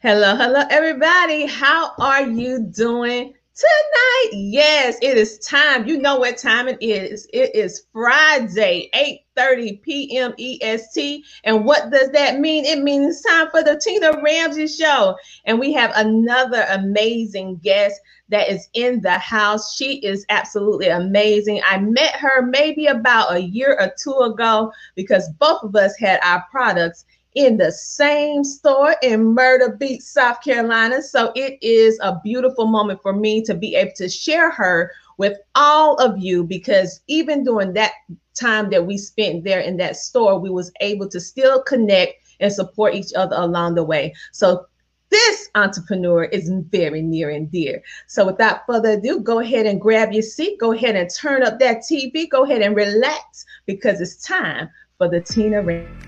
Hello, hello, everybody. How are you doing tonight? Yes, it is time. You know what time it is. It is Friday, 8 30 p.m. EST. And what does that mean? It means time for the Tina Ramsay Show. And we have another amazing guest that is in the house. She is absolutely amazing. I met her maybe about a year or two ago because both of us had our products in the same store in Myrtle Beach, South Carolina. So it is a beautiful moment for me to be able to share her with all of you because even during that time that we spent there in that store, we was able to still connect and support each other along the way. So this entrepreneur is very near and dear. So without further ado, go ahead and grab your seat. Go ahead and turn up that TV. Go ahead and relax because it's time for the Tina Ramsay.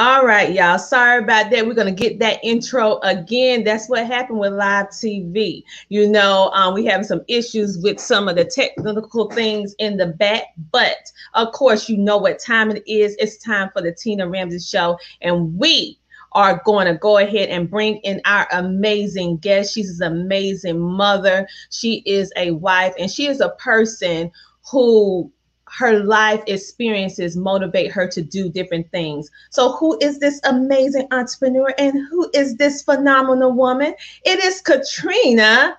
All right, y'all. Sorry about that. We're gonna get that intro again. That's what happened with live TV. You know, um, we have some issues with some of the technical things in the back, but of course, you know what time it is. It's time for the Tina Ramsay Show, and we are going to go ahead and bring in our amazing guest. She's an amazing mother. She is a wife, and she is a person who her life experiences motivate her to do different things. So, who is this amazing entrepreneur and who is this phenomenal woman? It is Katrina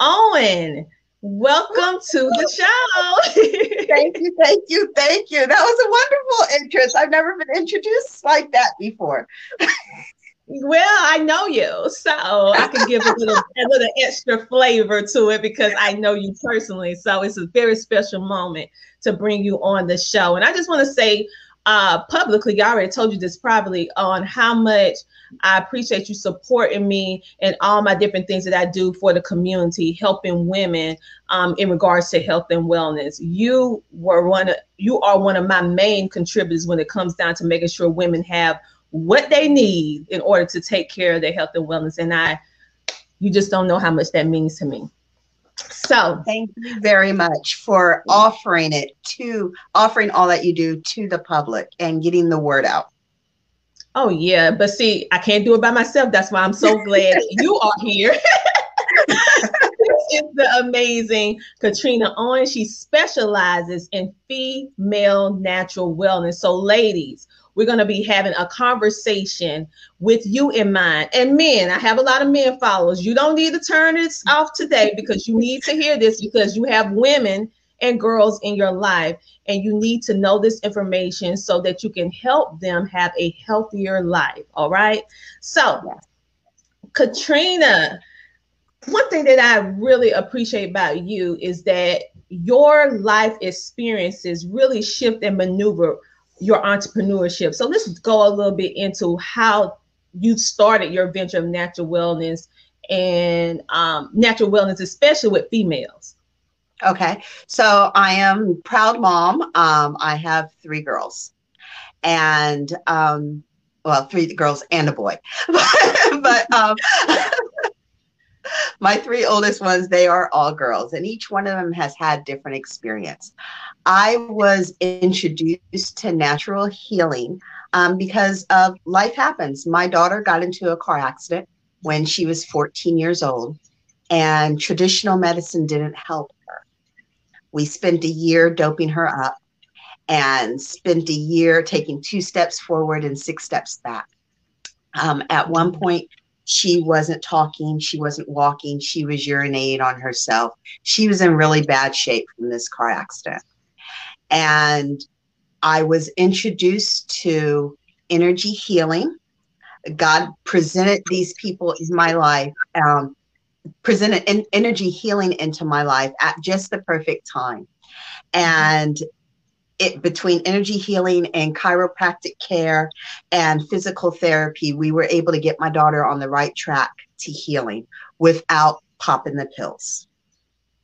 Owen. Welcome to the show. thank you, thank you, thank you. That was a wonderful interest. I've never been introduced like that before. Well, I know you, so I can give a little a little extra flavor to it because I know you personally. So it's a very special moment to bring you on the show. And I just want to say uh, publicly, I already told you this probably on how much I appreciate you supporting me and all my different things that I do for the community, helping women um, in regards to health and wellness. You were one of you are one of my main contributors when it comes down to making sure women have what they need in order to take care of their health and wellness. And I, you just don't know how much that means to me. So thank you very much for offering it to offering all that you do to the public and getting the word out. Oh yeah, but see, I can't do it by myself. That's why I'm so glad you are here. this is the amazing Katrina Owen. She specializes in female natural wellness. So, ladies, we're going to be having a conversation with you in mind. And men, I have a lot of men followers. You don't need to turn this off today because you need to hear this because you have women and girls in your life and you need to know this information so that you can help them have a healthier life. All right. So, Katrina, one thing that I really appreciate about you is that your life experiences really shift and maneuver your entrepreneurship. So let's go a little bit into how you started your venture of natural wellness and um, natural wellness, especially with females. Okay, so I am proud mom. Um, I have three girls, and um, well, three girls and a boy, but um, my three oldest ones, they are all girls, and each one of them has had different experience. I was introduced to natural healing um, because of life happens. My daughter got into a car accident when she was 14 years old, and traditional medicine didn't help her. We spent a year doping her up, and spent a year taking two steps forward and six steps back. Um, at one point, she wasn't talking, she wasn't walking, she was urinating on herself. She was in really bad shape from this car accident. And I was introduced to energy healing. God presented these people in my life, um, presented en- energy healing into my life at just the perfect time. And it between energy healing and chiropractic care and physical therapy, we were able to get my daughter on the right track to healing without popping the pills.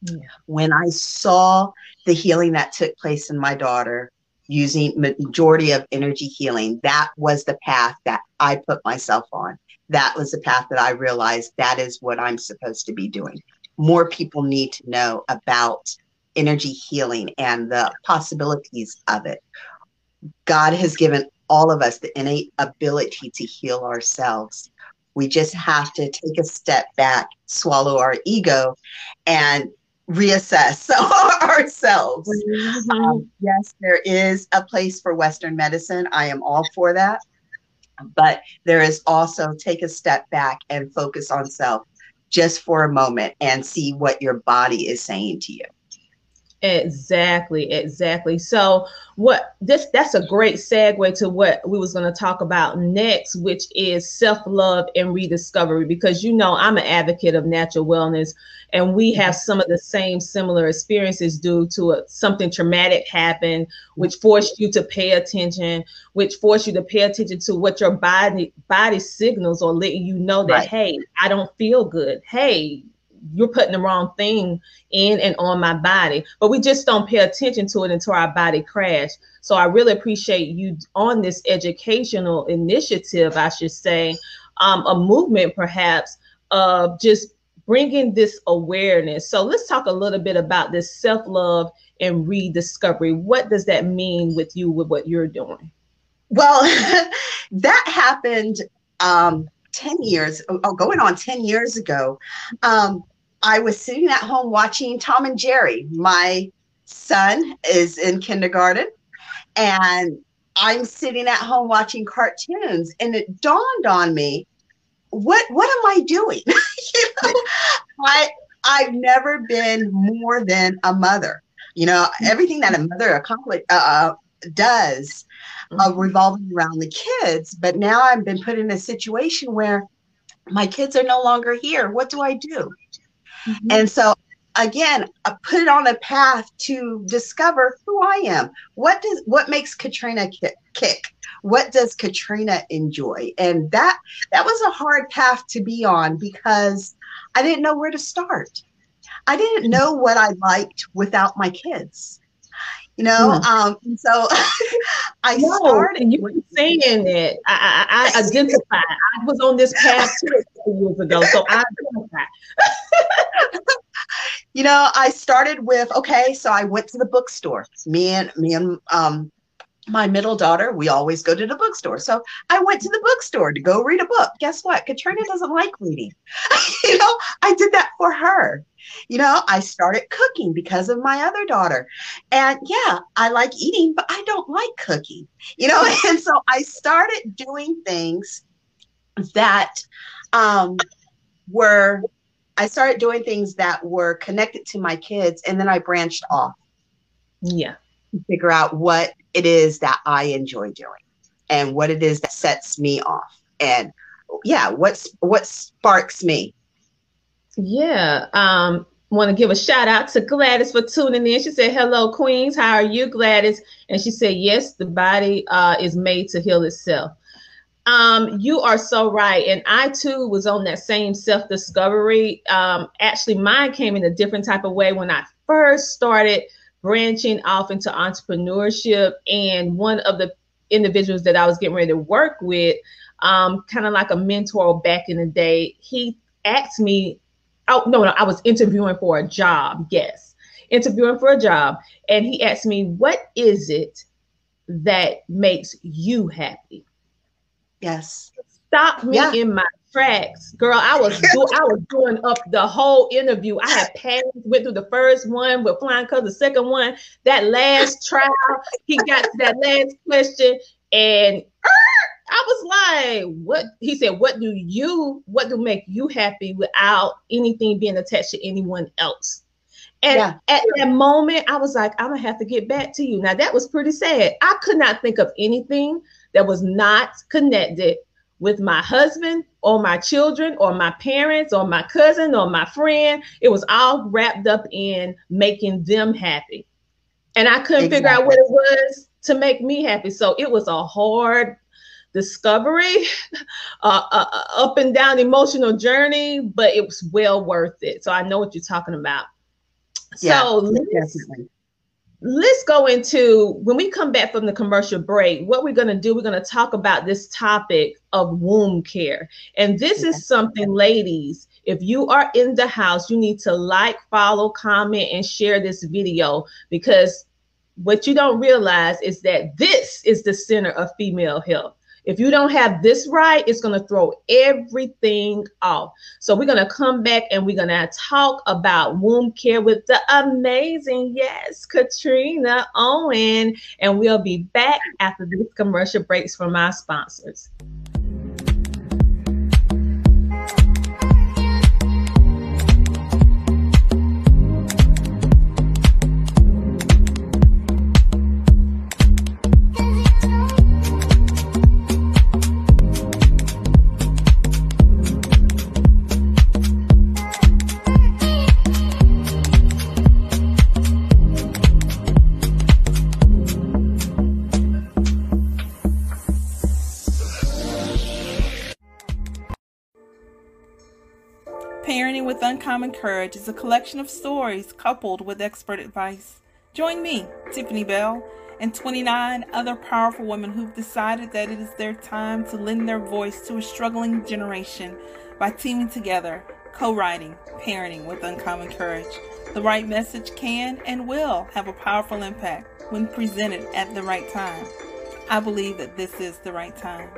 Yeah. When I saw the healing that took place in my daughter using majority of energy healing, that was the path that I put myself on. That was the path that I realized that is what I'm supposed to be doing. More people need to know about energy healing and the possibilities of it. God has given all of us the innate ability to heal ourselves. We just have to take a step back, swallow our ego, and reassess ourselves. Mm-hmm. Um, yes, there is a place for Western medicine. I am all for that. But there is also take a step back and focus on self just for a moment and see what your body is saying to you. Exactly, exactly. So what this that's a great segue to what we was going to talk about next, which is self-love and rediscovery because you know I'm an advocate of natural wellness and we mm-hmm. have some of the same similar experiences due to a, something traumatic happened mm-hmm. which forced you to pay attention, which forced you to pay attention to what your body body signals or letting you know that right. hey, I don't feel good. Hey, you're putting the wrong thing in and on my body. But we just don't pay attention to it until our body crash so i really appreciate you on this educational initiative i should say um, a movement perhaps of just bringing this awareness. So let's talk a little bit about this self-love and rediscovery. What does that mean with you with what you're doing? Well that happened um, 10 years, oh, going on 10 years ago, um, I was sitting at home watching Tom and Jerry. My son is in kindergarten, and I'm sitting at home watching cartoons, and it dawned on me, what what am I doing? you know, I I've never been more than a mother. You know, everything that a mother accomplish, uh, uh does uh, revolving around the kids. But now I've been put in a situation where my kids are no longer here. What do I do? Mm-hmm. And so again, I put it on a path to discover who I am. What does what makes Katrina kick? What does Katrina enjoy? And that that was a hard path to be on because I didn't know where to start. I didn't know what I liked without my kids you know. Hmm. Um, so I no, started. And you were saying it. I, I, I identified. I was on this path too years ago, so I identified. you know, I started with okay. So I went to the bookstore. Me and me and um, my middle daughter, we always go to the bookstore. So I went to the bookstore to go read a book. Guess what? Katrina doesn't like reading. you know, I did that for her. You know, I started cooking because of my other daughter. And yeah, I like eating, but I don't like cooking. You know, and so I started doing things that um were I started doing things that were connected to my kids and then I branched off. Yeah. To figure out what it is that I enjoy doing and what it is that sets me off. And yeah, what's what sparks me. Yeah. Um, want to give a shout out to Gladys for tuning in. She said, Hello, Queens. How are you, Gladys? And she said, Yes, the body uh, is made to heal itself. Um, you are so right. And I too was on that same self discovery. Um, actually, mine came in a different type of way when I first started branching off into entrepreneurship. And one of the individuals that I was getting ready to work with, um, kind of like a mentor back in the day, he asked me, oh, no, no, I was interviewing for a job. Yes, interviewing for a job. And he asked me, what is it that makes you happy? Yes. Stop me yeah. in my tracks, girl. I was do, I was doing up the whole interview. I had passed, went through the first one with flying colors, the second one, that last trial, he got to that last question, and I was like, what? He said, what do you, what do make you happy without anything being attached to anyone else? And yeah. at that moment, I was like, I'm gonna have to get back to you. Now that was pretty sad. I could not think of anything that was not connected with my husband or my children or my parents or my cousin or my friend. It was all wrapped up in making them happy. And I couldn't exactly. figure out what it was to make me happy. So it was a hard discovery, uh, uh, uh, up and down emotional journey, but it was well worth it. So I know what you're talking about. Yeah, so let's go into when we come back from the commercial break. What we're going to do, we're going to talk about this topic of womb care. And this is something, ladies, if you are in the house, you need to like, follow, comment, and share this video because what you don't realize is that this is the center of female health. If you don't have this right, it's going to throw everything off. So we're going to come back and we're going to talk about womb care with the amazing, yes, Katrina Owen. And we'll be back after these commercial breaks from our sponsors. Courage is a collection of stories coupled with expert advice. Join me, Tiffany Bell, and 29 other powerful women who've decided that it is their time to lend their voice to a struggling generation by teaming together, co writing, parenting with uncommon courage. The right message can and will have a powerful impact when presented at the right time. I believe that this is the right time.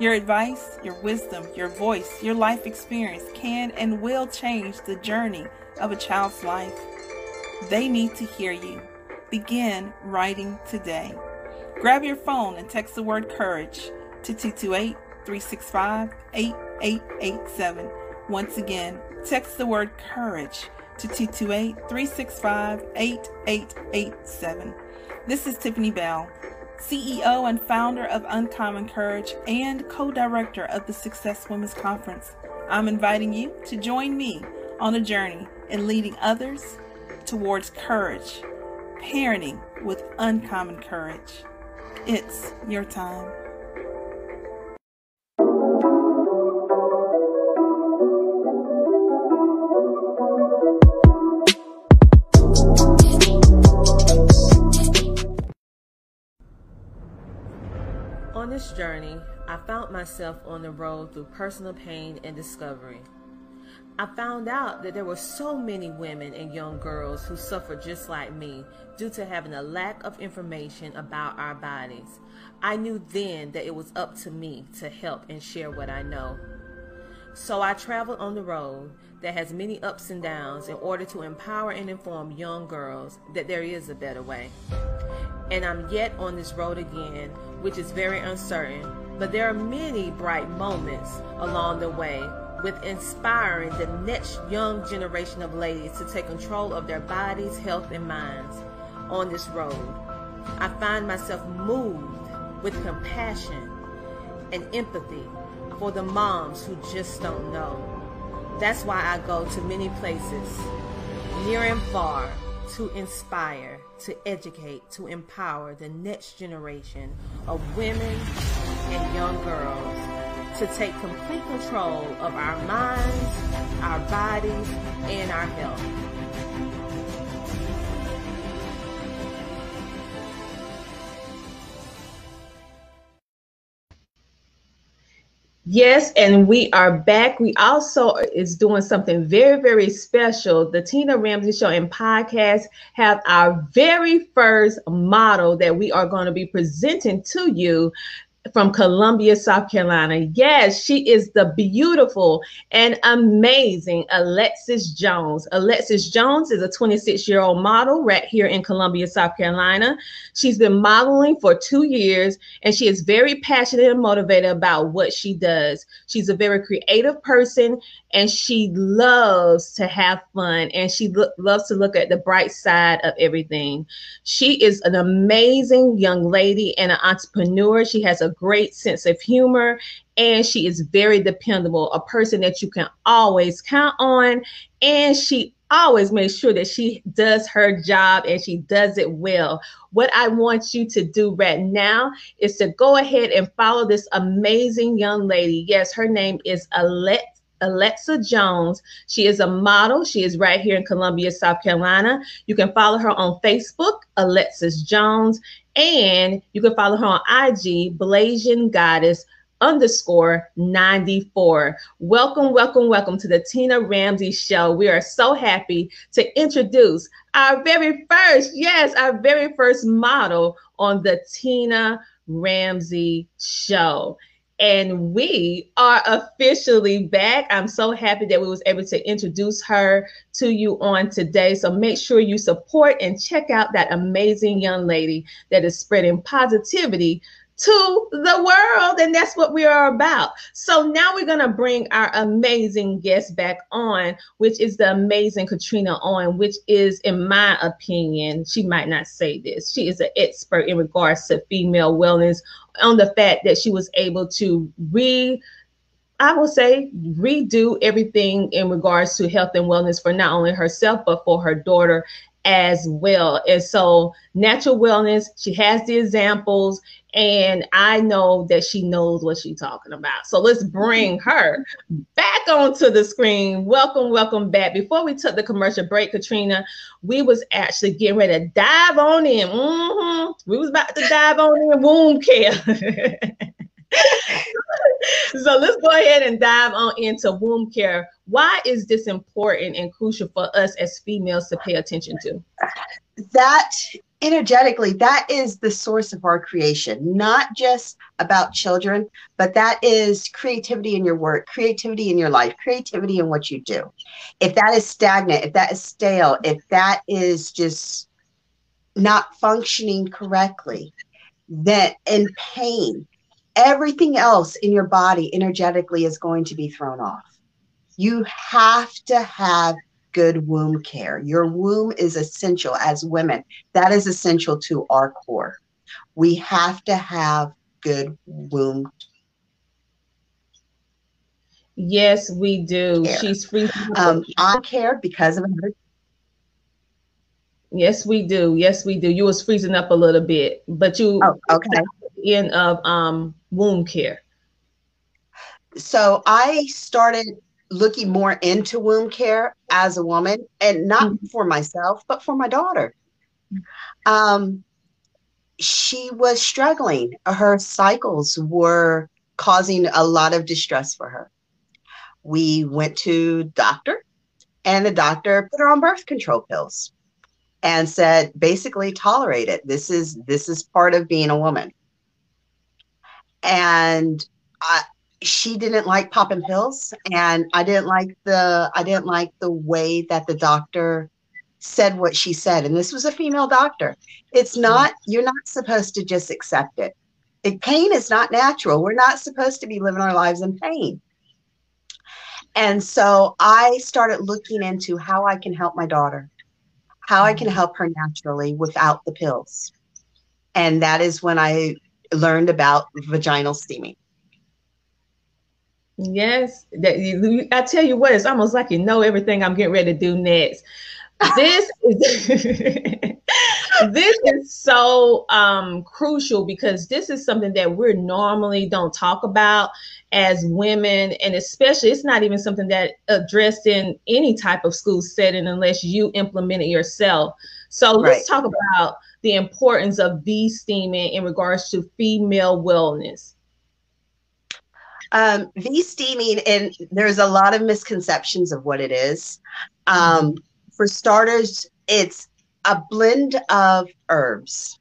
Your advice, your wisdom, your voice, your life experience can and will change the journey of a child's life. They need to hear you. Begin writing today. Grab your phone and text the word courage to 228 365 8887. Once again, text the word courage to 228 365 8887. This is Tiffany Bell CEO and founder of Uncommon Courage, and co director of the Success Women's Conference. I'm inviting you to join me on a journey in leading others towards courage, parenting with uncommon courage. It's your time. Found myself on the road through personal pain and discovery. I found out that there were so many women and young girls who suffered just like me due to having a lack of information about our bodies. I knew then that it was up to me to help and share what I know. So I traveled on the road that has many ups and downs in order to empower and inform young girls that there is a better way. And I'm yet on this road again, which is very uncertain, but there are many bright moments along the way with inspiring the next young generation of ladies to take control of their bodies, health, and minds on this road. I find myself moved with compassion and empathy for the moms who just don't know. That's why I go to many places, near and far, to inspire, to educate, to empower the next generation of women and young girls to take complete control of our minds, our bodies, and our health. Yes, and we are back. We also is doing something very, very special. The Tina Ramsay Show and podcast have our very first model that we are going to be presenting to you from Columbia, South Carolina. Yes, she is the beautiful and amazing Alexis Jones. Alexis Jones is a 26 year old model right here in Columbia, South Carolina. She's been modeling for two years and she is very passionate and motivated about what she does. She's a very creative person and she loves to have fun and she lo- loves to look at the bright side of everything. She is an amazing young lady and an entrepreneur. She has a great sense of humor and she is very dependable, a person that you can always count on. And she always makes sure that she does her job and she does it well. What I want you to do right now is to go ahead and follow this amazing young lady. Yes, her name is Alette Alexa Jones. She is a model. She is right here in Columbia, South Carolina. You can follow her on Facebook, Alexis Jones, and you can follow her on IG, Blasian Goddess underscore 94. Welcome, welcome, welcome to the Tina Ramsay Show. We are so happy to introduce our very first, yes, our very first model on the Tina Ramsay Show and we are officially back. I'm so happy that we was able to introduce her to you on today. So make sure you support and check out that amazing young lady that is spreading positivity to the world. And that's what we are about. So now we're going to bring our amazing guest back on, which is the amazing Katrina Owen, which is, in my opinion, she might not say this. She is an expert in regards to female wellness on the fact that she was able to re I will say redo everything in regards to health and wellness for not only herself but for her daughter as well. And so, natural wellness, she has the examples, and I know that she knows what she's talking about. So, let's bring her back onto the screen. Welcome, welcome back. Before we took the commercial break, Katrina, we was actually getting ready to dive on in. Mm-hmm. We was about to dive on in womb care. so let's go ahead and dive on into womb care. Why is this important and crucial for us as females to pay attention to? That energetically, that is the source of our creation, not just about children, but that is creativity in your work, creativity in your life, creativity in what you do. If that is stagnant, if that is stale, if that is just not functioning correctly, that in pain, everything else in your body energetically is going to be thrown off. You have to have good womb care. Your womb is essential as women. That is essential to our core. We have to have good womb Yes, we do. Care. She's free. Um, I care because of her. Yes, we do. Yes, we do. You was freezing up a little bit, but you oh, okay. In of um womb care? So I started looking more into womb care as a woman and not mm-hmm. for myself, but for my daughter. Um, she was struggling. Her cycles were causing a lot of distress for her. We went to doctor and the doctor put her on birth control pills and said basically tolerate it. This is this is part of being a woman and I, she didn't like popping pills and i didn't like the i didn't like the way that the doctor said what she said. And this was a female doctor. It's not you're not supposed to just accept it. it pain is not natural. We're not supposed to be living our lives in pain. And so i started looking into how i can help my daughter how i can mm-hmm. help her naturally without the pills. And that is when i learned about vaginal steaming. Yes, that, I tell you what, it's almost like you know everything I'm getting ready to do next. This is this is so um, crucial because this is something that we normally don't talk about as women, and especially it's not even something that addressed in any type of school setting unless you implement it yourself. So let's talk about the importance of V steaming in regards to female wellness? Um, v steaming, and there's a lot of misconceptions of what it is. Um, for starters, it's a blend of herbs.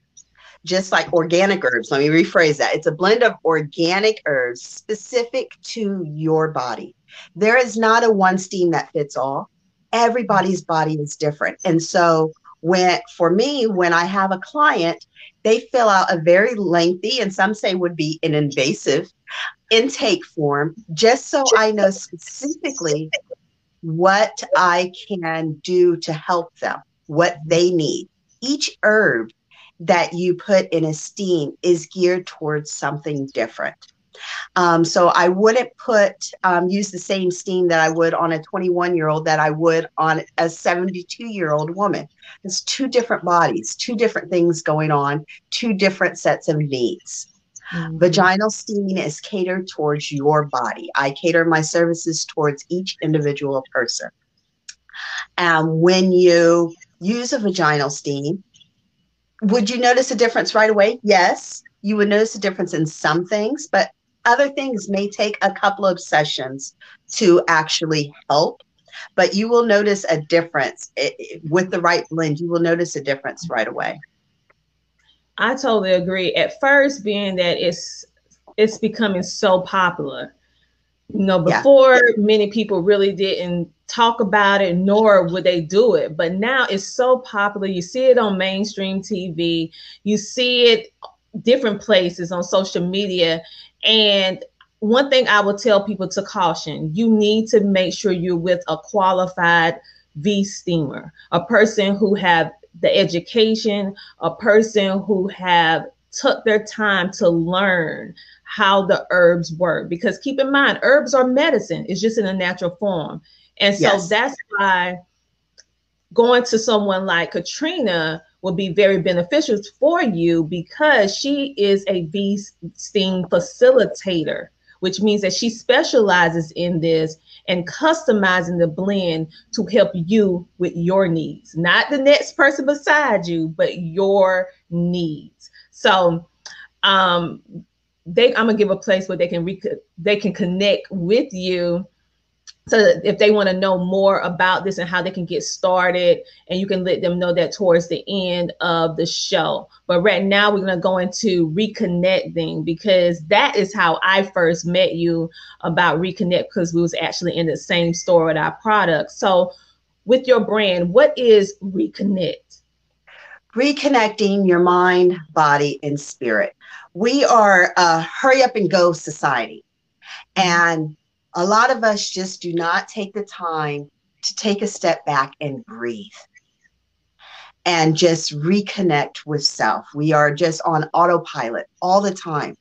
just like organic herbs. Let me rephrase that. It's a blend of organic herbs specific to your body. There is not a one steam that fits all. Everybody's body is different. And so when for me, when I have a client, they fill out a very lengthy and some say would be an invasive intake form just so I know specifically what I can do to help them, what they need. Each herb that you put in a steam is geared towards something different. Um, so I wouldn't put um, use the same steam that I would on a 21 year old that I would on a 72 year old woman. It's two different bodies, two different things going on, two different sets of needs. Mm-hmm. Vaginal steaming is catered towards your body. I cater my services towards each individual person. And when you use a vaginal steam, would you notice a difference right away? Yes, you would notice a difference in some things, but other things may take a couple of sessions to actually help. But you will notice a difference it, it, with the right blend. You will notice a difference right away. I totally agree. At first, being that it's it's becoming so popular, you know, before yeah. many people really didn't talk about it, nor would they do it. But now it's so popular. You see it on mainstream TV, you see it different places on social media. And one thing I will tell people to caution you need to make sure you're with a qualified V steamer, a person who have the education, a person who have took their time to learn how the herbs work. Because keep in mind herbs are medicine. It's just in a natural form. And so yes. that's why going to someone like katrina will be very beneficial for you because she is a v steam facilitator which means that she specializes in this and customizing the blend to help you with your needs, not the next person beside you, but your needs. So, um, they I'm gonna give a place where they can rec- they can connect with you so if they want to know more about this and how they can get started and you can let them know that towards the end of the show. But right now we're going to go into reconnecting because that is how i first met you about reconnect because we was actually in the same store with our products so with your brand what is reconnect? Reconnecting your mind body and spirit. We are a hurry up and go society. And a lot of us just do not take the time to take a step back and breathe and just reconnect with self. We are just on autopilot all the time.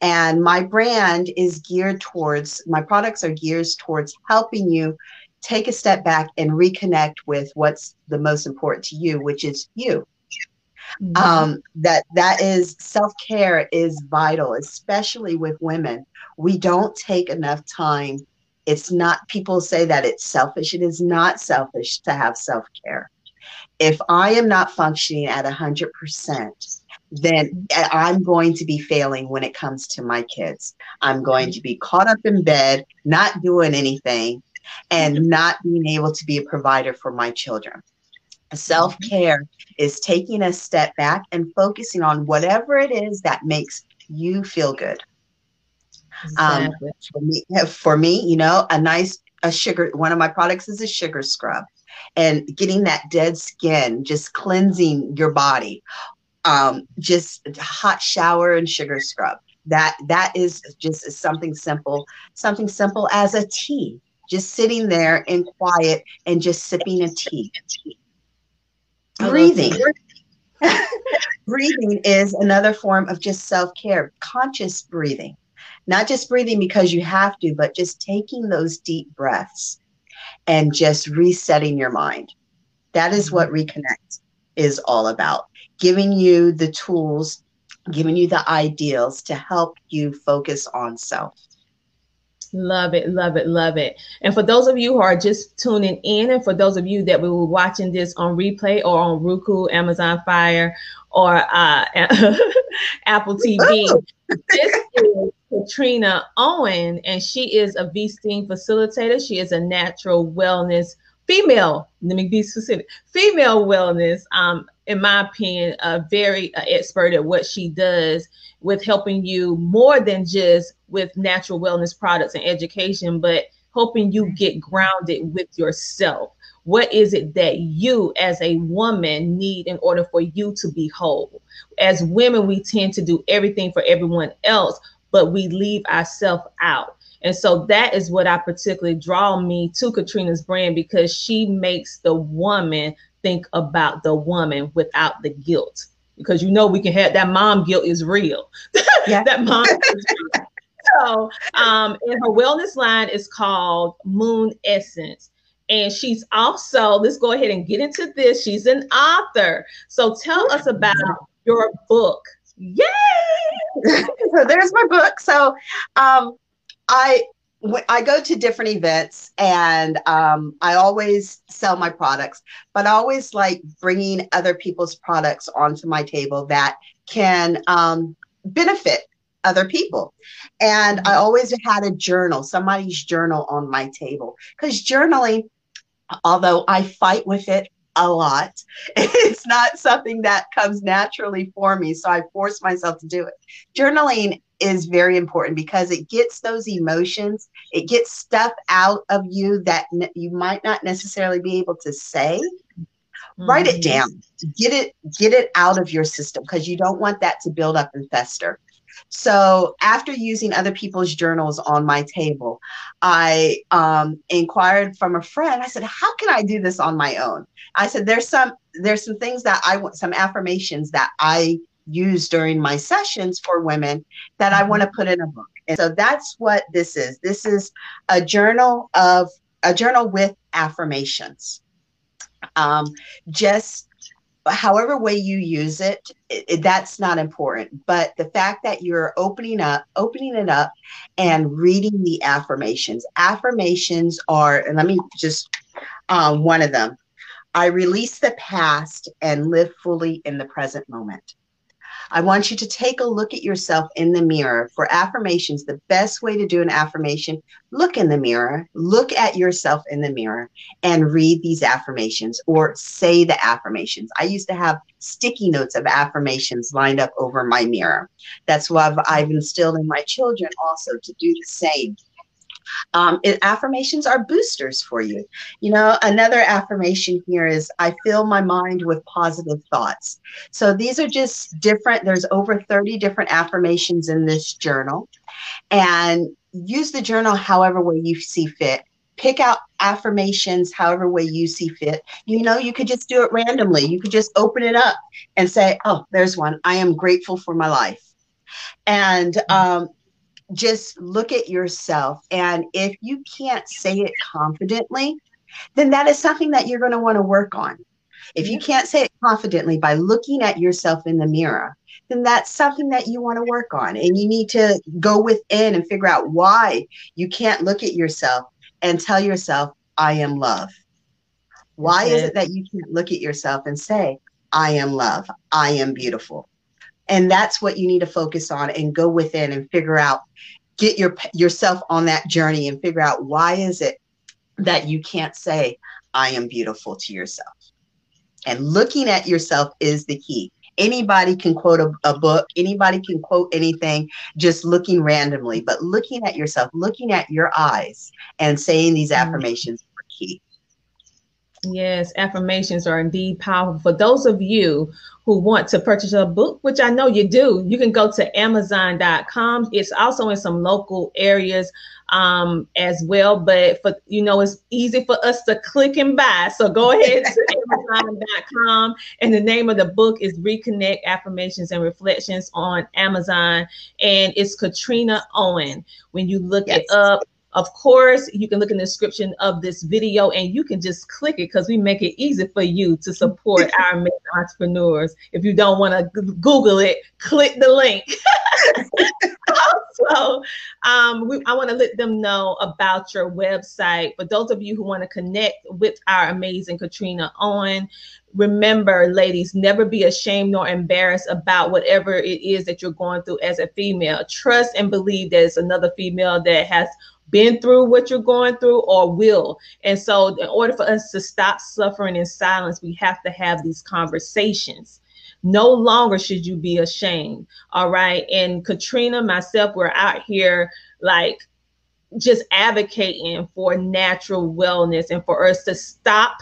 And my brand is geared towards, my products are geared towards helping you take a step back and reconnect with what's the most important to you, which is you. Mm-hmm. Um, that that is self-care is vital, especially with women we don't take enough time. It's not, people say that it's selfish. It is not selfish to have self care. If I am not functioning at 100%, then I'm going to be failing when it comes to my kids. I'm going to be caught up in bed, not doing anything, and not being able to be a provider for my children. Self care is taking a step back and focusing on whatever it is that makes you feel good. Um, for me, for me, you know, a nice a sugar. One of my products is a sugar scrub, and getting that dead skin, just cleansing your body. Um, just hot shower and sugar scrub. That that is just something simple. Something simple as a tea. Just sitting there in quiet and just sipping a tea. Breathing. breathing is another form of just self care, conscious breathing not just breathing because you have to, but just taking those deep breaths and just resetting your mind. That is what mm-hmm. Reconnect is all about giving you the tools, giving you the ideals to help you focus on self. Love it, love it, love it. And for those of you who are just tuning in, and for those of you that will be watching this on replay or on Roku, Amazon Fire, or uh, Apple TV, this is Katrina Owen, and she is a V Steam facilitator. She is a natural wellness female, let me be specific, female wellness, um, in my opinion, a very uh, expert at what she does with helping you more than just with natural wellness products and education, but helping you get grounded with yourself. What is it that you, as a woman, need in order for you to be whole? As women, we tend to do everything for everyone else, but we leave ourselves out. And so that is what I particularly draw me to Katrina's brand because she makes the woman think about the woman without the guilt. Because you know we can have that mom guilt is real. Yeah. that mom so um and her wellness line is called Moon Essence. And she's also, let's go ahead and get into this. She's an author. So tell us about your book. Yay! so there's my book. So um, I I go to different events and um, I always sell my products, but I always like bringing other people's products onto my table that can um, benefit other people. And I always had a journal, somebody's journal on my table because journaling, although I fight with it a lot, it's not something that comes naturally for me. So I force myself to do it. Journaling is very important because it gets those emotions, it gets stuff out of you that ne- you might not necessarily be able to say. Mm-hmm. Write it down. Get it get it out of your system because you don't want that to build up and fester. So after using other people's journals on my table, I um, inquired from a friend. I said, "How can I do this on my own?" I said, "There's some there's some things that I want, some affirmations that I use during my sessions for women that I want to put in a book. And so that's what this is. This is a journal of a journal with affirmations. Um, just however way you use it, it, it, that's not important but the fact that you're opening up opening it up and reading the affirmations affirmations are and let me just um, one of them i release the past and live fully in the present moment I want you to take a look at yourself in the mirror. For affirmations, the best way to do an affirmation, look in the mirror, look at yourself in the mirror and read these affirmations or say the affirmations. I used to have sticky notes of affirmations lined up over my mirror. That's what I've, I've instilled in my children also to do the same. Um, it, affirmations are boosters for you. You know, another affirmation here is I fill my mind with positive thoughts. So these are just different, there's over 30 different affirmations in this journal. And use the journal however way you see fit. Pick out affirmations however way you see fit. You know, you could just do it randomly. You could just open it up and say, Oh, there's one. I am grateful for my life. And um, just look at yourself. And if you can't say it confidently, then that is something that you're going to want to work on. If you can't say it confidently by looking at yourself in the mirror, then that's something that you want to work on. And you need to go within and figure out why you can't look at yourself and tell yourself, I am love. Why is it that you can't look at yourself and say, I am love, I am beautiful? And that's what you need to focus on and go within and figure out get your yourself on that journey and figure out why is it that you can't say i am beautiful to yourself. And looking at yourself is the key. Anybody can quote a, a, book anybody can quote anything just looking randomly but looking at yourself looking at your eyes and saying these mm-hmm. affirmations are key Yes, affirmations are indeed powerful. For those of you who want to purchase a book, which I know you do, you can go to Amazon.com. It's also in some local areas um, as well. But for you know, it's easy for us to click and buy. So go ahead to Amazon.com. And the name of the book is Reconnect Affirmations and Reflections on Amazon. And it's Katrina Owen. When you look yes. it up, of course, you can look in the description of this video and you can just click it because we make it easy for you to support our entrepreneurs. If you don't want to Google it, click the link. also, um, we, I want to let them know about your website. For those of you who want to connect with our amazing Katrina Owen, remember, ladies, never be ashamed nor embarrassed about whatever it is that you're going through as a female. Trust and believe there's another female that has been through what you're going through or will. And so, in order for us to stop suffering in silence, we have to have these conversations. No longer should you be ashamed. All right. And Katrina, myself, we're out here like just advocating for natural wellness and for us to stop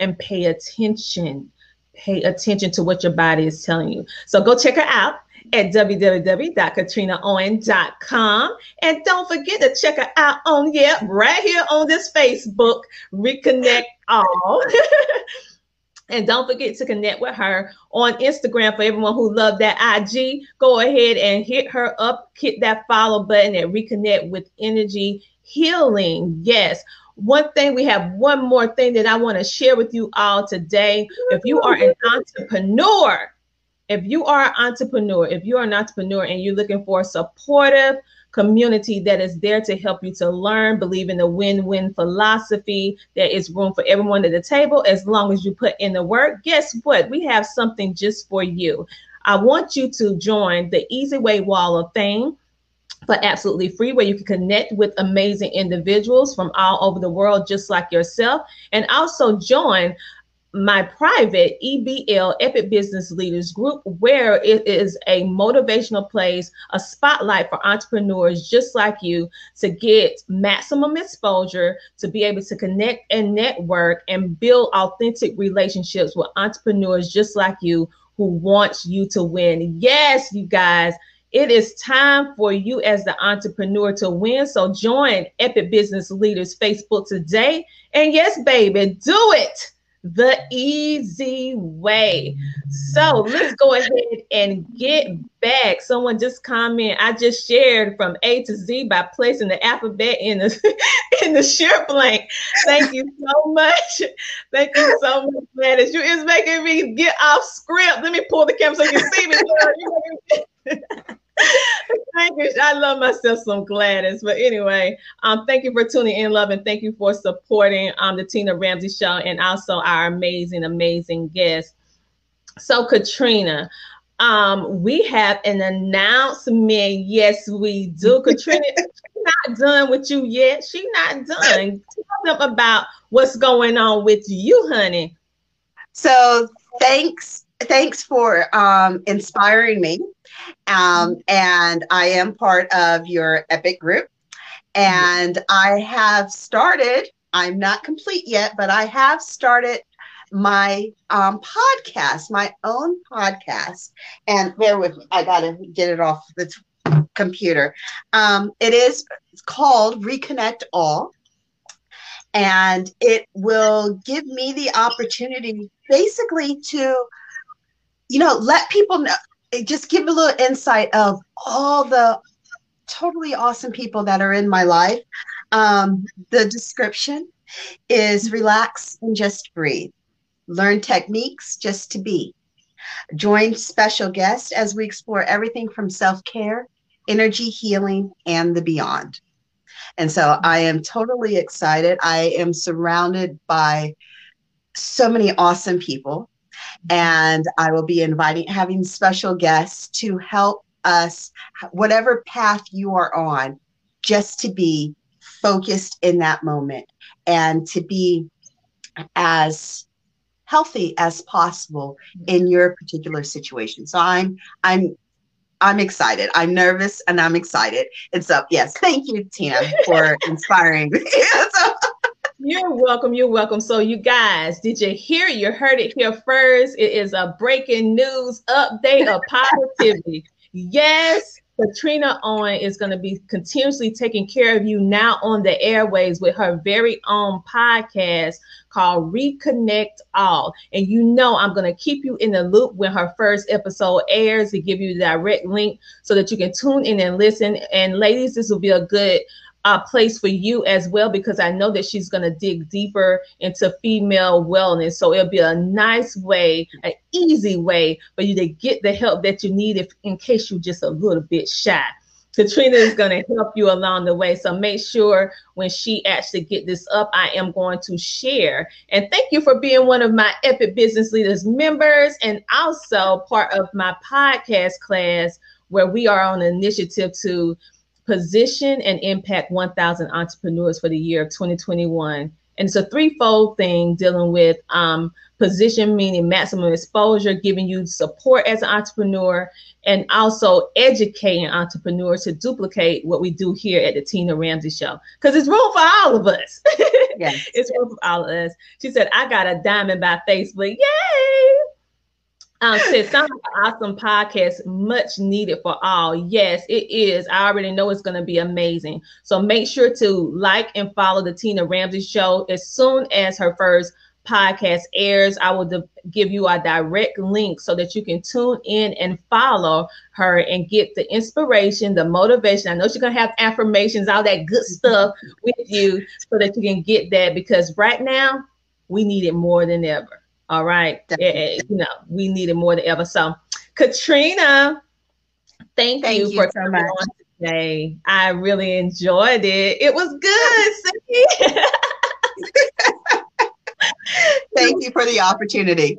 and pay attention. Pay attention to what your body is telling you. So go check her out at www.katrinaowen.com. And don't forget to check her out on, yeah, right here on this Facebook, Reconnect All. and don't forget to connect with her on Instagram for everyone who love that IG. Go ahead and hit her up, hit that follow button and reconnect with energy healing. Yes. One thing, we have one more thing that I want to share with you all today. If you are an entrepreneur, if you are an entrepreneur, if you are an entrepreneur and you're looking for a supportive community that is there to help you to learn, believe in the win-win philosophy, there is room for everyone at the table as long as you put in the work. Guess what? We have something just for you. I want you to join the Easy Way Wall of Fame for absolutely free, where you can connect with amazing individuals from all over the world, just like yourself, and also join my private EBL Epic Business Leaders group, where it is a motivational place, a spotlight for entrepreneurs just like you to get maximum exposure, to be able to connect and network and build authentic relationships with entrepreneurs just like you who want you to win. Yes, you guys. It is time for you as the entrepreneur to win. So join Epic Business Leaders Facebook today. And yes, baby, do it the easy way. So let's go ahead and get back. Someone just comment. I just shared from A to Z by placing the alphabet in the in the share blank. Thank you so much. Thank you so much, Gladys. You is making me get off script. Let me pull the camera so you can see me. I love myself some Gladys. But anyway, um, thank you for tuning in, love, and thank you for supporting um the Tina Ramsay show and also our amazing, amazing guests. So, Katrina, um, we have an announcement. Yes, we do. Katrina, she's not done with you yet. She's not done. Tell them about what's going on with you, honey. So thanks, thanks for um, inspiring me um, and I am part of your Epic group. And I have started, I'm not complete yet, but I have started my um, podcast, my own podcast. And bear with me, I got to get it off the computer. Um, it is called Reconnect All. And it will give me the opportunity basically to, you know, let people know just give a little insight of all the totally awesome people that are in my life. Um, the description is relax and just breathe. Learn techniques just to be. Join special guests as we explore everything from self care, energy healing, and the beyond. And so I am totally excited. I am surrounded by so many awesome people and I will be inviting, having special guests to help us, whatever path you are on, just to be focused in that moment and to be as healthy as possible in your particular situation. So I'm I'm I'm excited. I'm nervous and I'm excited. And so yes, thank you, Tina, for inspiring me. so, you're welcome. You're welcome. So, you guys, did you hear? You heard it here first. It is a breaking news update of positivity. yes, Katrina Owen is going to be continuously taking care of you now on the airways with her very own podcast called Reconnect All. And you know, I'm going to keep you in the loop when her first episode airs to give you the direct link so that you can tune in and listen. And ladies, this will be a good uh, place for you as well because I know that she's going to dig deeper into female wellness. So it'll be a nice way, an easy way for you to get the help that you need if in case you're just a little bit shy. Katrina is going to help you along the way. So make sure when she actually get this up, I am going to share. And thank you for being one of my Epic Business Leaders members and also part of my podcast class where we are on an initiative to position and impact 1,000 entrepreneurs for the year of 2021. And it's a threefold thing dealing with um, position, meaning maximum exposure, giving you support as an entrepreneur, and also educating entrepreneurs to duplicate what we do here at the Tina Ramsay Show. Because it's room for all of us. Yes. it's room for all of us. She said, I got a diamond by Facebook. Yay! Um, said sounds like an awesome podcast, much needed for all. Yes, it is. I already know it's going to be amazing. So make sure to like and follow the Tina Ramsay Show as soon as her first podcast airs. I will de- give you a direct link so that you can tune in and follow her and get the inspiration, the motivation. I know she's gonna have affirmations, all that good stuff with you, so that you can get that. Because right now we need it more than ever. All right, you know we need it more than ever. So, Katrina, thank, thank you, you, for so coming much. on today. I really enjoyed it. It was good. Thank you for the opportunity.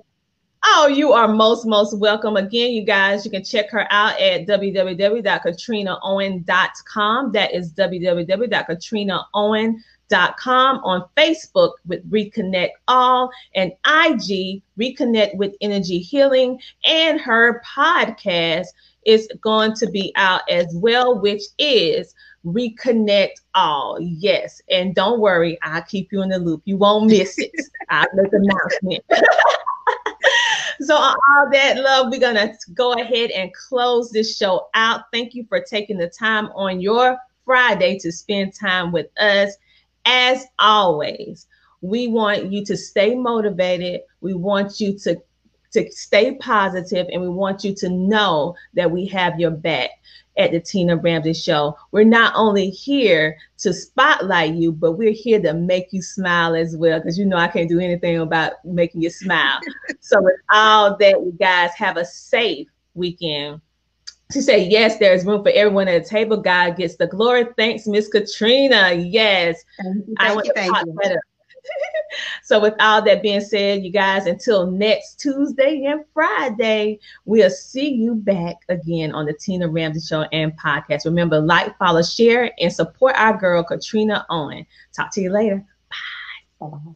Oh, you are most, most welcome. Again, you guys, you can check her out at www.katrinaowen.com. That is www.katrinaowen.com on Facebook with Reconnect All and IG Reconnect with Energy Healing. And her podcast is going to be out as well, which is reconnect all. Yes. And don't worry, I'll keep you in the loop. You won't miss it. I'll make an announcement. so on all that love, we're gonna go ahead and close this show out. Thank you for taking the time on your Friday to spend time with us. As always, we want you to stay motivated. We want you to to stay positive and we want you to know that we have your back at the Tina Ramsay Show. We're not only here to spotlight you, but we're here to make you smile as well. Because you know I can't do anything about making you smile. so with all that, you guys have a safe weekend. She said, yes, there's room for everyone at the table. God gets the glory. Thanks, Miss Katrina. Yes. Thank you, I want you, to talk better so, with all that being said, you guys, until next Tuesday and Friday, we'll see you back again on the Tina Ramsay Show and podcast. Remember, like, follow, share, and support our girl, Katrina Owen. Talk to you later. Bye. Bye.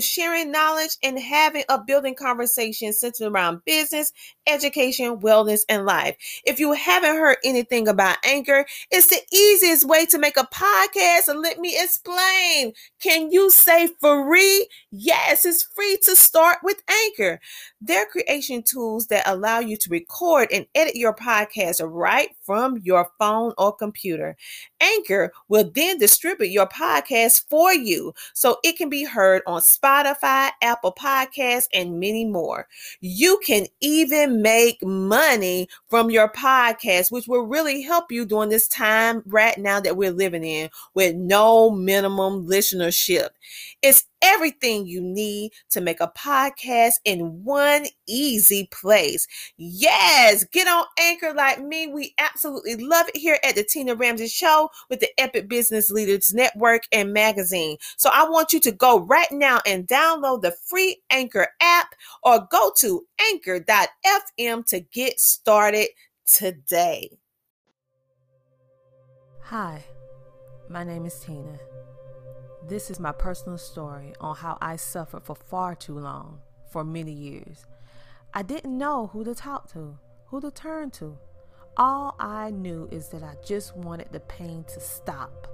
sharing knowledge and having a building conversation centered around business, education, wellness, and life. If you haven't heard anything about Anchor, it's the easiest way to make a podcast. And let me explain. Can you say free? Yes, it's free to start with Anchor. They're creation tools that allow you to record and edit your podcast right from your phone or computer. Anchor will then distribute your podcast for you so it can be heard on Spotify, Apple Podcasts, and many more. You can even make money from your podcast, which will really help you during this time right now that we're living in with no minimum listenership. It's everything you need to make a podcast in one easy place. Yes, get on Anchor like me. We absolutely love it here at the Tina Ramsay Show with the Epic Business Leaders Network and magazine. So I want you to go right now and download the free Anchor app or go to anchor.fm to get started today. Hi, my name is Tina. This is my personal story on how I suffered for far too long, for many years. I didn't know who to talk to, who to turn to. All I knew is that I just wanted the pain to stop.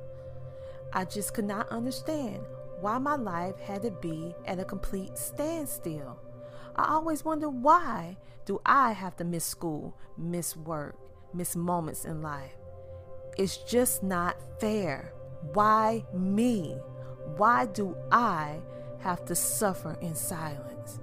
I just could not understand why my life had to be at a complete standstill. I always wonder why do I have to miss school, miss work, miss moments in life. It's just not fair. Why me? Why do I have to suffer in silence?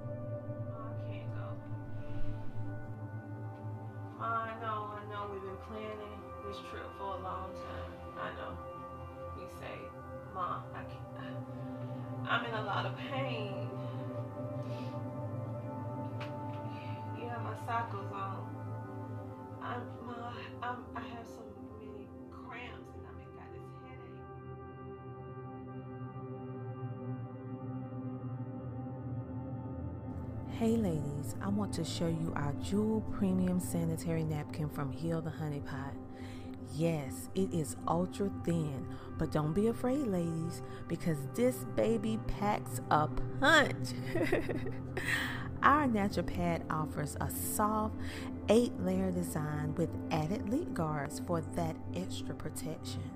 On. Um, I'm, my, I'm, I have so many cramps and I've got this headache. Hey ladies, I want to show you our Jewel Premium Sanitary Napkin from Heal the Honey Pot. Yes, it is ultra thin, but don't be afraid, ladies, because this baby packs a punch. Our natural pad offers a soft eight layer design with added leak guards for that extra protection.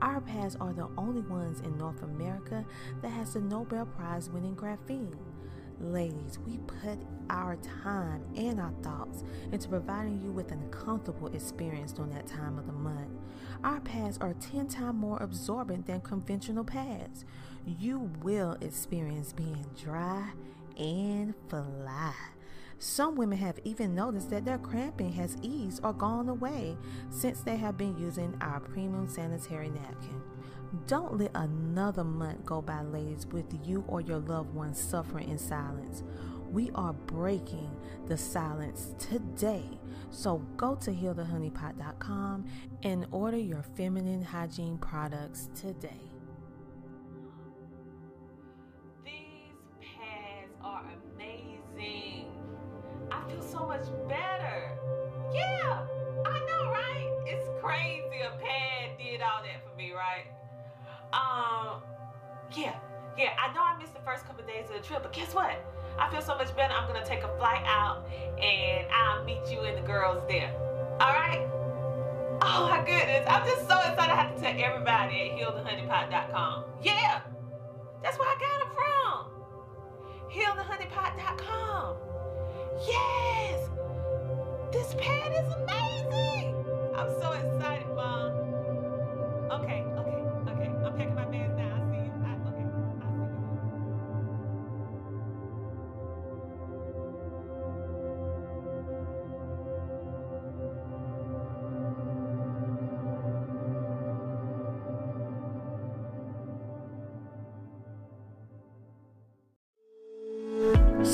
Our pads are the only ones in North America that has the Nobel Prize winning graphene. Ladies, we put our time and our thoughts into providing you with an comfortable experience during that time of the month. Our pads are 10 times more absorbent than conventional pads. You will experience being dry and fly. Some women have even noticed that their cramping has eased or gone away since they have been using our premium sanitary napkin. Don't let another month go by, ladies, with you or your loved ones suffering in silence. We are breaking the silence today. So go to healthehoneypot.com and order your feminine hygiene products today. Amazing. I feel so much better. Yeah, I know, right? It's crazy a pad did all that for me, right? Um, yeah, yeah, I know I missed the first couple of days of the trip, but guess what? I feel so much better. I'm gonna take a flight out and I'll meet you and the girls there. All right? Oh my goodness, I'm just so excited. I have to tell everybody at healthehoneypot.com. Yeah, that's where I got them from. Healthehoneypot.com. Yes, this pad is amazing. I'm so excited,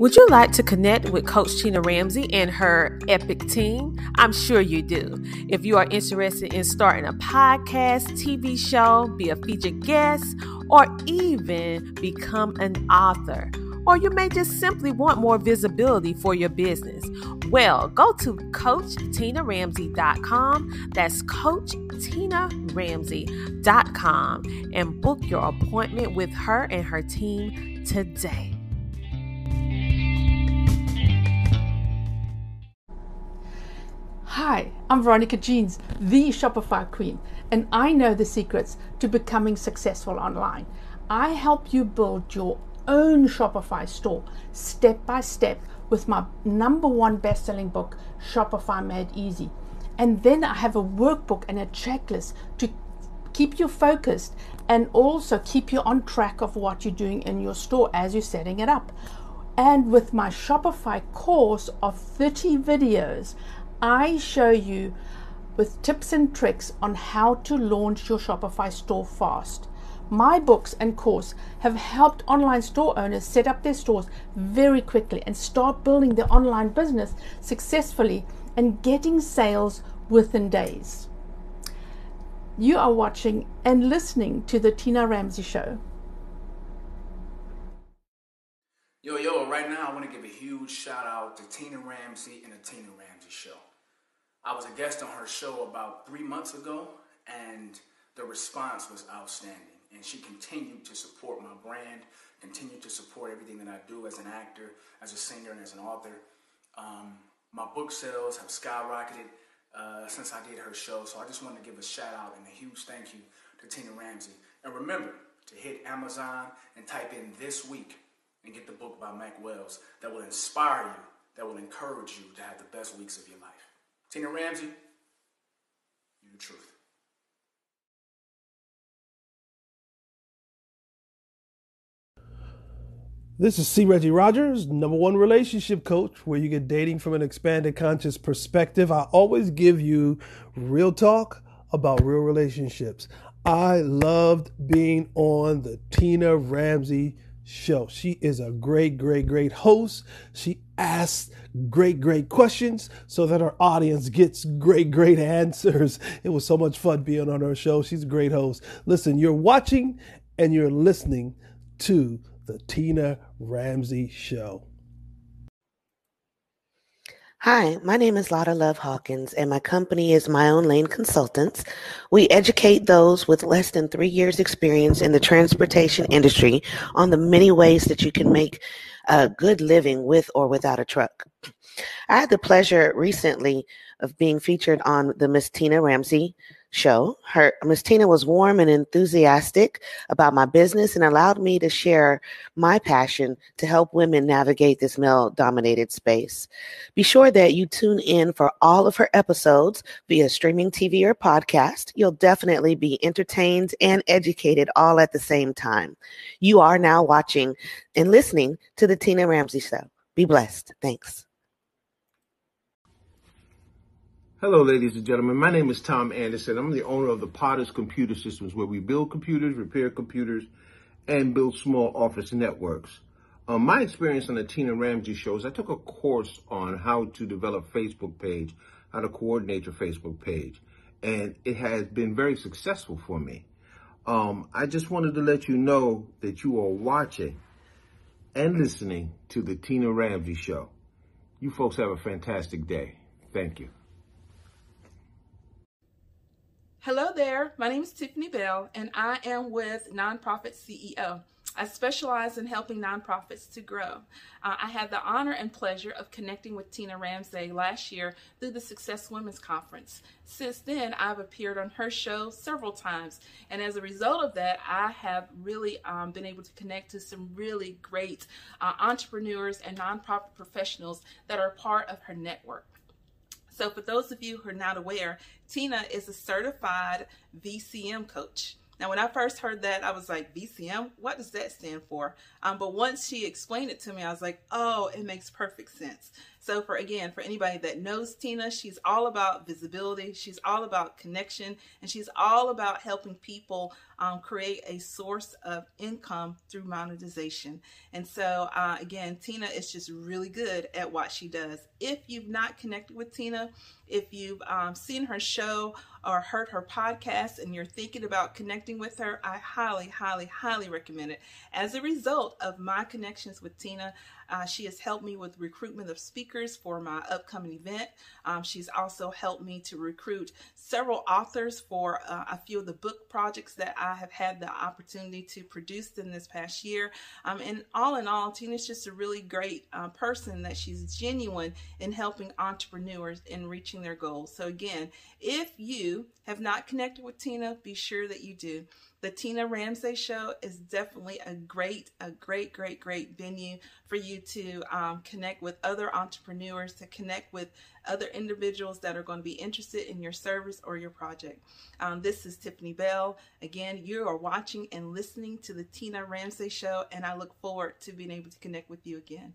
Would you like to connect with Coach Tina Ramsay and her epic team? I'm sure you do. If you are interested in starting a podcast, TV show, be a featured guest, or even become an author, or you may just simply want more visibility for your business, Well, go to CoachTinaRamsey.com. That's CoachTinaRamsey.com and book your appointment with her and her team today. Hi, I'm Veronica Jeans, the Shopify Queen, and I know the secrets to becoming successful online. I help you build your own Shopify store step by step with my number one best selling book, Shopify Made Easy. And then I have a workbook and a checklist to keep you focused and also keep you on track of what you're doing in your store as you're setting it up. And with my Shopify course of 30 videos, I show you with tips and tricks on how to launch your Shopify store fast. My books and course have helped online store owners set up their stores very quickly and start building their online business successfully and getting sales within days. You are watching and listening to The Tina Ramsay Show. Yo, yo, right now I want to give a huge shout out to Tina Ramsay and the Tina Ramsay Show. I was a guest on her show about three months ago, and the response was outstanding. And she continued to support my brand, continued to support everything that I do as an actor, as a singer, and as an author. Um, my book sales have skyrocketed uh, since I did her show, so I just want to give a shout out and a huge thank you to Tina Ramsay. And remember to hit Amazon and type in this week and get the book by Mac Wells that will inspire you, that will encourage you to have the best weeks of your life. Tina Ramsay, you the truth. This is C. Reggie Rogers, number one relationship coach, where you get dating from an expanded conscious perspective. I always give you real talk about real relationships. I loved being on the Tina Ramsay show. She is a great, great, great host. She asks great, great questions so that our audience gets great, great answers. It was so much fun being on her show. She's a great host. Listen, you're watching and you're listening to the Tina Ramsay Show. Hi, my name is Lotta Love Hawkins, and my company is My Own Lane Consultants. We educate those with less than three years' experience in the transportation industry on the many ways that you can make a good living with or without a truck. I had the pleasure recently of being featured on the Miss Tina Ramsay show. Her Miss Tina was warm and enthusiastic about my business and allowed me to share my passion to help women navigate this male dominated space. Be sure that you tune in for all of her episodes via streaming TV or podcast. You'll definitely be entertained and educated all at the same time. You are now watching and listening to the Tina Ramsay show. Be blessed. Thanks. Hello, ladies and gentlemen. My name is Tom Anderson. I'm the owner of the Potters Computer Systems, where we build computers, repair computers, and build small office networks. Um, my experience on the Tina Ramsay shows, I took a course on how to develop Facebook page, how to coordinate your Facebook page, and it has been very successful for me. Um, I just wanted to let you know that you are watching and listening to the Tina Ramsay show. You folks have a fantastic day. Thank you. Hello there, my name is Tiffany Bell, and I am with Nonprofit CEO. I specialize in helping nonprofits to grow. Uh, I had the honor and pleasure of connecting with Tina Ramsay last year through the Success Women's Conference. Since then, I've appeared on her show several times, and as a result of that, I have really um, been able to connect to some really great uh, entrepreneurs and nonprofit professionals that are part of her network. So, for those of you who are not aware, Tina is a certified VCM coach. Now, when I first heard that, I was like, VCM? What does that stand for? Um, but once she explained it to me, I was like, oh, it makes perfect sense. So, for again, for anybody that knows Tina, she's all about visibility, she's all about connection, and she's all about helping people um, create a source of income through monetization. And so, uh, again, Tina is just really good at what she does. If you've not connected with Tina, if you've um, seen her show or heard her podcast and you're thinking about connecting with her, I highly, highly, highly recommend it. As a result of my connections with Tina, Uh, she has helped me with recruitment of speakers for my upcoming event. Um, she's also helped me to recruit several authors for uh, a few of the book projects that I have had the opportunity to produce in this past year. Um, and all in all, Tina's just a really great uh, person that she's genuine in helping entrepreneurs in reaching their goals. So again, if you have not connected with Tina, be sure that you do. The Tina Ramsay Show is definitely a great, a great, great, great venue for you to um, connect with other entrepreneurs, to connect with other individuals that are going to be interested in your service or your project. Um, this is Tiffany Bell. Again, you are watching and listening to the Tina Ramsay Show, and I look forward to being able to connect with you again.